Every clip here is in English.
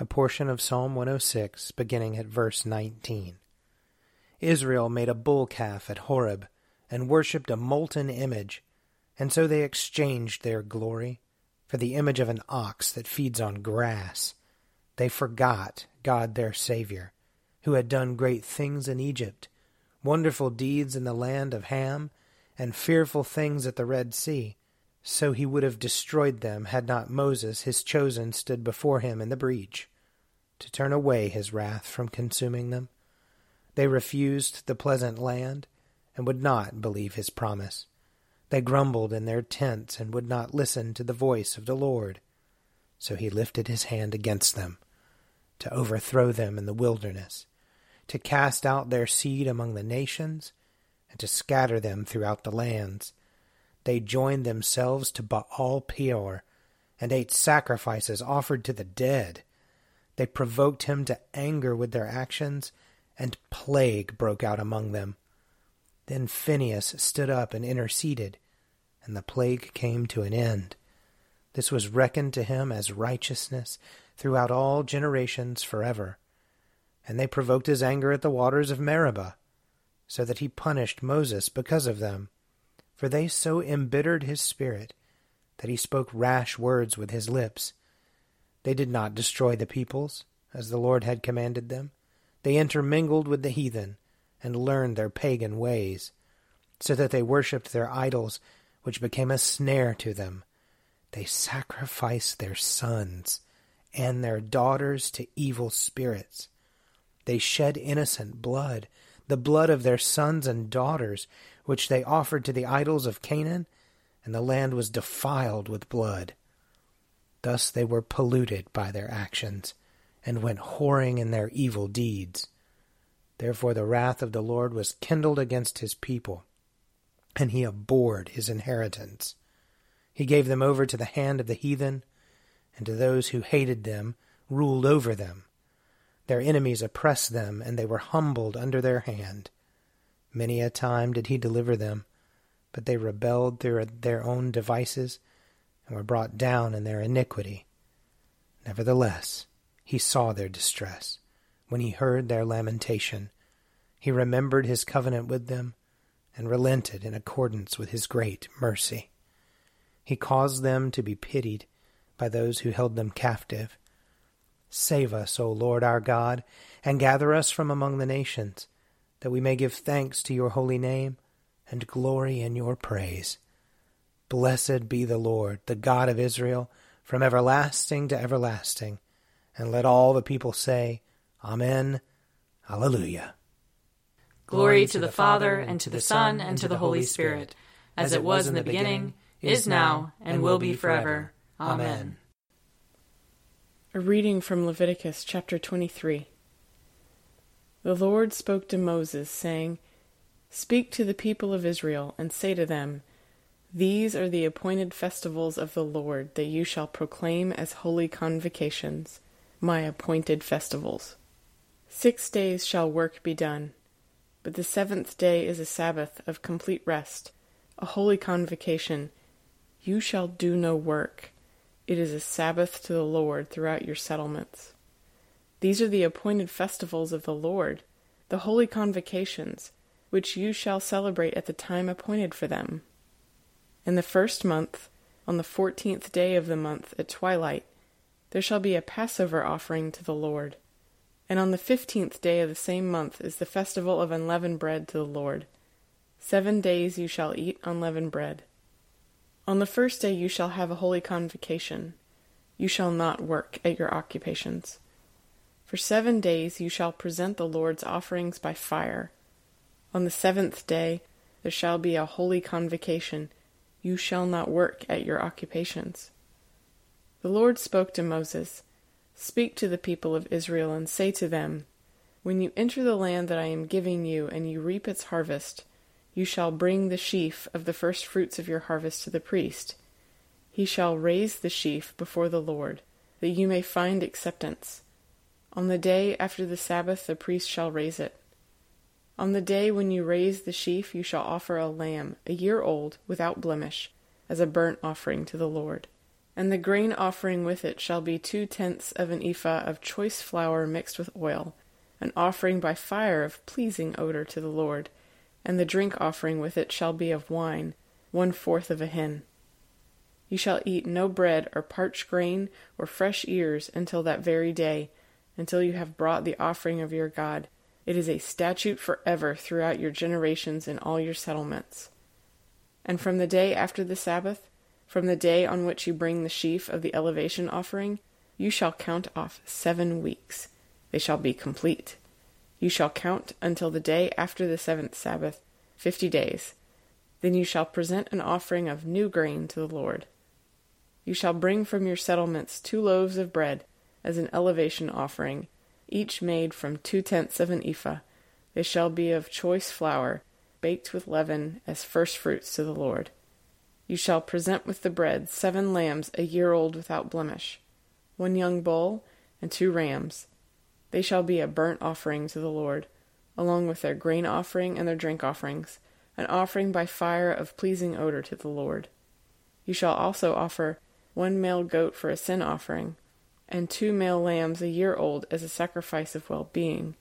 A portion of Psalm 106, beginning at verse 19. Israel made a bull calf at Horeb and worshipped a molten image, and so they exchanged their glory for the image of an ox that feeds on grass. They forgot God their Savior, who had done great things in Egypt, wonderful deeds in the land of Ham, and fearful things at the Red Sea. So he would have destroyed them had not Moses, his chosen, stood before him in the breach, to turn away his wrath from consuming them. They refused the pleasant land, and would not believe his promise. They grumbled in their tents, and would not listen to the voice of the Lord. So he lifted his hand against them, to overthrow them in the wilderness, to cast out their seed among the nations, and to scatter them throughout the lands. They joined themselves to Baal Peor, and ate sacrifices offered to the dead. They provoked him to anger with their actions, and plague broke out among them. Then Phinehas stood up and interceded, and the plague came to an end. This was reckoned to him as righteousness throughout all generations forever. And they provoked his anger at the waters of Meribah, so that he punished Moses because of them. For they so embittered his spirit that he spoke rash words with his lips. They did not destroy the peoples, as the Lord had commanded them. They intermingled with the heathen, and learned their pagan ways, so that they worshipped their idols, which became a snare to them. They sacrificed their sons and their daughters to evil spirits. They shed innocent blood, the blood of their sons and daughters, which they offered to the idols of Canaan, and the land was defiled with blood. Thus they were polluted by their actions, and went whoring in their evil deeds. Therefore the wrath of the Lord was kindled against his people, and he abhorred his inheritance. He gave them over to the hand of the heathen, and to those who hated them ruled over them. Their enemies oppressed them, and they were humbled under their hand. Many a time did he deliver them, but they rebelled through their own devices, and were brought down in their iniquity. Nevertheless, he saw their distress when he heard their lamentation. He remembered his covenant with them and relented in accordance with his great mercy. He caused them to be pitied by those who held them captive. Save us, O Lord our God, and gather us from among the nations, that we may give thanks to your holy name and glory in your praise. Blessed be the Lord, the God of Israel, from everlasting to everlasting. And let all the people say, Amen. Alleluia. Glory to the Father, and to the Son, and to the Holy Spirit, as it was in the beginning, is now, and will be forever. Amen. A reading from Leviticus chapter 23. The Lord spoke to Moses, saying, Speak to the people of Israel, and say to them, These are the appointed festivals of the Lord that you shall proclaim as holy convocations my appointed festivals. Six days shall work be done, but the seventh day is a Sabbath of complete rest, a holy convocation. You shall do no work. It is a Sabbath to the Lord throughout your settlements. These are the appointed festivals of the Lord, the holy convocations, which you shall celebrate at the time appointed for them. In the first month, on the fourteenth day of the month at twilight, there shall be a Passover offering to the Lord. And on the fifteenth day of the same month is the festival of unleavened bread to the Lord. Seven days you shall eat unleavened bread. On the first day you shall have a holy convocation. You shall not work at your occupations. For seven days you shall present the Lord's offerings by fire. On the seventh day there shall be a holy convocation. You shall not work at your occupations. The Lord spoke to Moses Speak to the people of Israel and say to them, When you enter the land that I am giving you and you reap its harvest, you shall bring the sheaf of the first fruits of your harvest to the priest. He shall raise the sheaf before the Lord, that you may find acceptance. On the day after the Sabbath the priest shall raise it. On the day when you raise the sheaf you shall offer a lamb, a year old, without blemish, as a burnt offering to the Lord. And the grain offering with it shall be two tenths of an ephah of choice flour mixed with oil, an offering by fire of pleasing odor to the Lord and the drink offering with it shall be of wine, one fourth of a hin. You shall eat no bread or parched grain or fresh ears until that very day, until you have brought the offering of your God. It is a statute forever throughout your generations in all your settlements. And from the day after the Sabbath, from the day on which you bring the sheaf of the elevation offering, you shall count off seven weeks. They shall be complete. You shall count until the day after the seventh Sabbath, fifty days. Then you shall present an offering of new grain to the Lord. You shall bring from your settlements two loaves of bread as an elevation offering, each made from two tenths of an ephah. They shall be of choice flour, baked with leaven, as first fruits to the Lord. You shall present with the bread seven lambs a year old without blemish, one young bull, and two rams they shall be a burnt offering to the Lord, along with their grain offering and their drink offerings, an offering by fire of pleasing odor to the Lord. You shall also offer one male goat for a sin offering, and two male lambs a year old as a sacrifice of well being.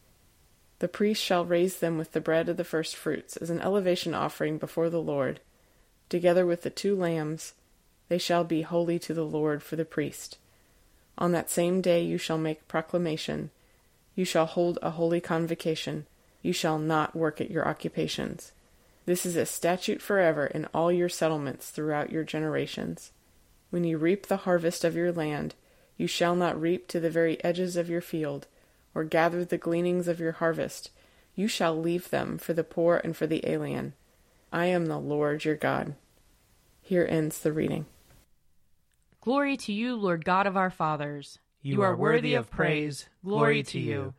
The priest shall raise them with the bread of the first fruits as an elevation offering before the Lord, together with the two lambs. They shall be holy to the Lord for the priest. On that same day you shall make proclamation you shall hold a holy convocation. You shall not work at your occupations. This is a statute forever in all your settlements throughout your generations. When you reap the harvest of your land, you shall not reap to the very edges of your field, or gather the gleanings of your harvest. You shall leave them for the poor and for the alien. I am the Lord your God. Here ends the reading. Glory to you, Lord God of our fathers. You are worthy of praise. Glory to you.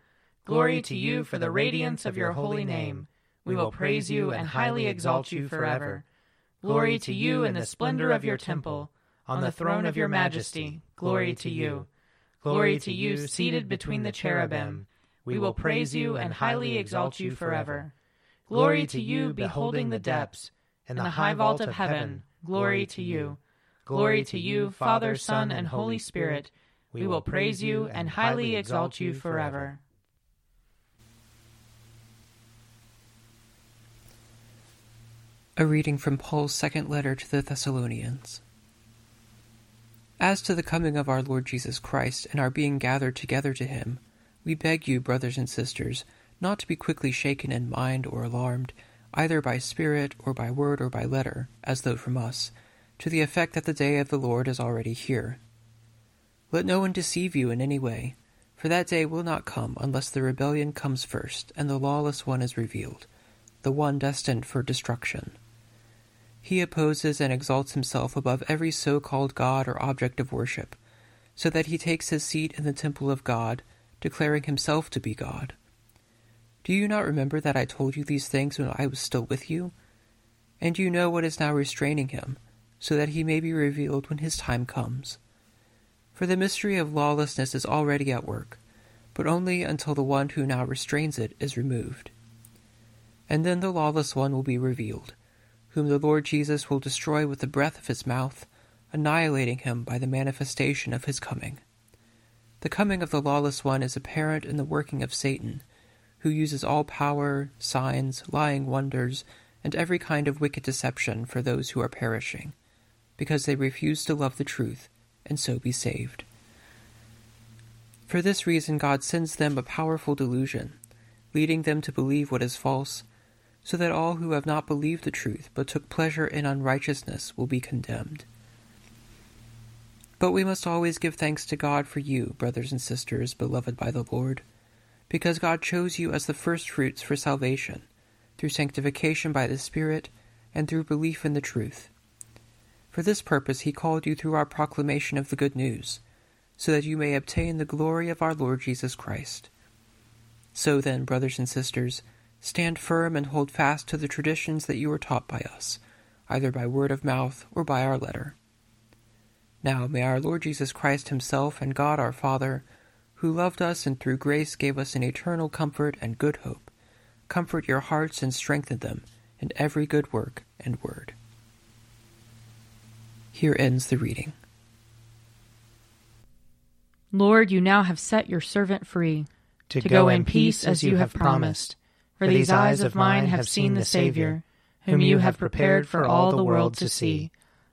Glory to you for the radiance of your holy name. We will praise you and highly exalt you forever. Glory to you in the splendor of your temple. On the throne of your majesty, glory to you. Glory to you seated between the cherubim. We will praise you and highly exalt you forever. Glory to you beholding the depths. and the high vault of heaven, glory to you. Glory to you, Father, Son, and Holy Spirit we will praise you and highly exalt you forever. A reading from Paul's second letter to the Thessalonians. As to the coming of our Lord Jesus Christ and our being gathered together to him, we beg you, brothers and sisters, not to be quickly shaken in mind or alarmed, either by spirit or by word or by letter, as though from us, to the effect that the day of the Lord is already here let no one deceive you in any way, for that day will not come unless the rebellion comes first and the lawless one is revealed, the one destined for destruction. He opposes and exalts himself above every so called God or object of worship, so that he takes his seat in the temple of God, declaring himself to be God. Do you not remember that I told you these things when I was still with you? And you know what is now restraining him, so that he may be revealed when his time comes. For the mystery of lawlessness is already at work, but only until the one who now restrains it is removed. And then the lawless one will be revealed, whom the Lord Jesus will destroy with the breath of his mouth, annihilating him by the manifestation of his coming. The coming of the lawless one is apparent in the working of Satan, who uses all power, signs, lying wonders, and every kind of wicked deception for those who are perishing, because they refuse to love the truth and so be saved. For this reason, God sends them a powerful delusion, leading them to believe what is false, so that all who have not believed the truth but took pleasure in unrighteousness will be condemned. But we must always give thanks to God for you, brothers and sisters, beloved by the Lord, because God chose you as the firstfruits for salvation, through sanctification by the Spirit, and through belief in the truth. For this purpose he called you through our proclamation of the good news, so that you may obtain the glory of our Lord Jesus Christ. So then, brothers and sisters, stand firm and hold fast to the traditions that you were taught by us, either by word of mouth or by our letter. Now may our Lord Jesus Christ Himself and God our Father, who loved us and through grace gave us an eternal comfort and good hope, comfort your hearts and strengthen them in every good work and word. Here ends the reading. Lord, you now have set your servant free to, to go, go in peace as you have promised. For these eyes of mine have seen the Savior, whom you have prepared for all the world to see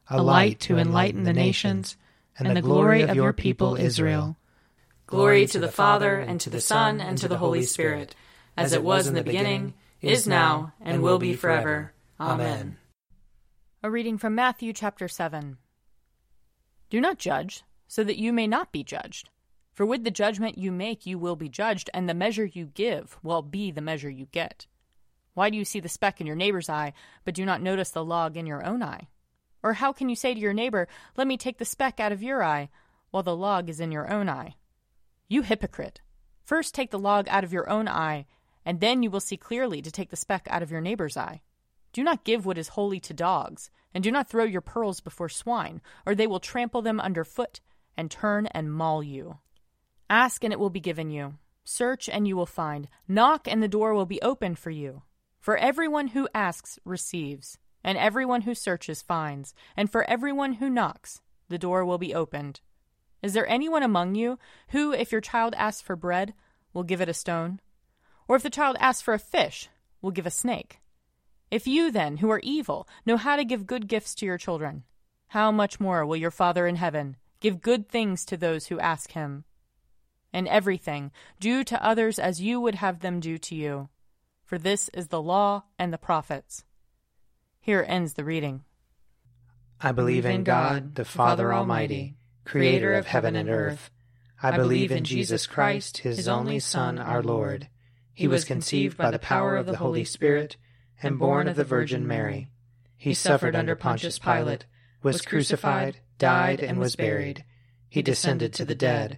a light to enlighten the nations, and the glory of your people Israel. Glory to the Father, and to the Son, and to the Holy Spirit, as it was in the beginning, is now, and will be forever. Amen. A reading from Matthew chapter 7. Do not judge, so that you may not be judged. For with the judgment you make, you will be judged, and the measure you give will be the measure you get. Why do you see the speck in your neighbor's eye, but do not notice the log in your own eye? Or how can you say to your neighbor, Let me take the speck out of your eye, while the log is in your own eye? You hypocrite! First take the log out of your own eye, and then you will see clearly to take the speck out of your neighbor's eye. Do not give what is holy to dogs, and do not throw your pearls before swine, or they will trample them under foot, and turn and maul you. Ask, and it will be given you. Search, and you will find. Knock, and the door will be opened for you. For everyone who asks receives and everyone who searches finds, and for everyone who knocks, the door will be opened. Is there anyone among you who, if your child asks for bread, will give it a stone? Or if the child asks for a fish, will give a snake? If you, then, who are evil, know how to give good gifts to your children, how much more will your Father in heaven give good things to those who ask him? And everything, do to others as you would have them do to you. For this is the law and the prophets. Here ends the reading. I believe in God, the Father Almighty, creator of heaven and earth. I believe in Jesus Christ, his only Son, our Lord. He was conceived by the power of the Holy Spirit and born of the Virgin Mary. He suffered under Pontius Pilate, was crucified, died, and was buried. He descended to the dead.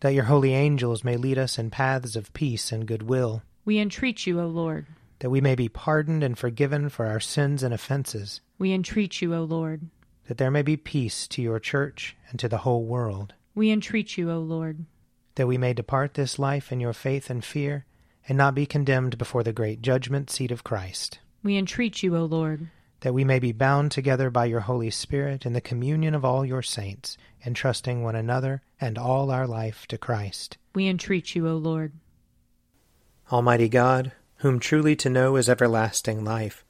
That your holy angels may lead us in paths of peace and goodwill. We entreat you, O Lord. That we may be pardoned and forgiven for our sins and offenses we entreat you, O Lord. That there may be peace to your church and to the whole world. We entreat you, O Lord. That we may depart this life in your faith and fear, and not be condemned before the great judgment seat of Christ. We entreat you, O Lord. That we may be bound together by your Holy Spirit in the communion of all your saints, entrusting one another and all our life to Christ. We entreat you, O Lord. Almighty God, whom truly to know is everlasting life,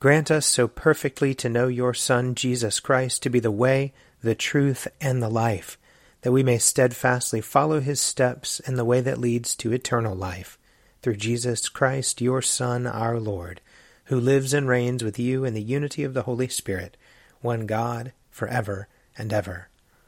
Grant us so perfectly to know your Son, Jesus Christ, to be the way, the truth, and the life, that we may steadfastly follow his steps in the way that leads to eternal life, through Jesus Christ, your Son, our Lord, who lives and reigns with you in the unity of the Holy Spirit, one God, for ever and ever.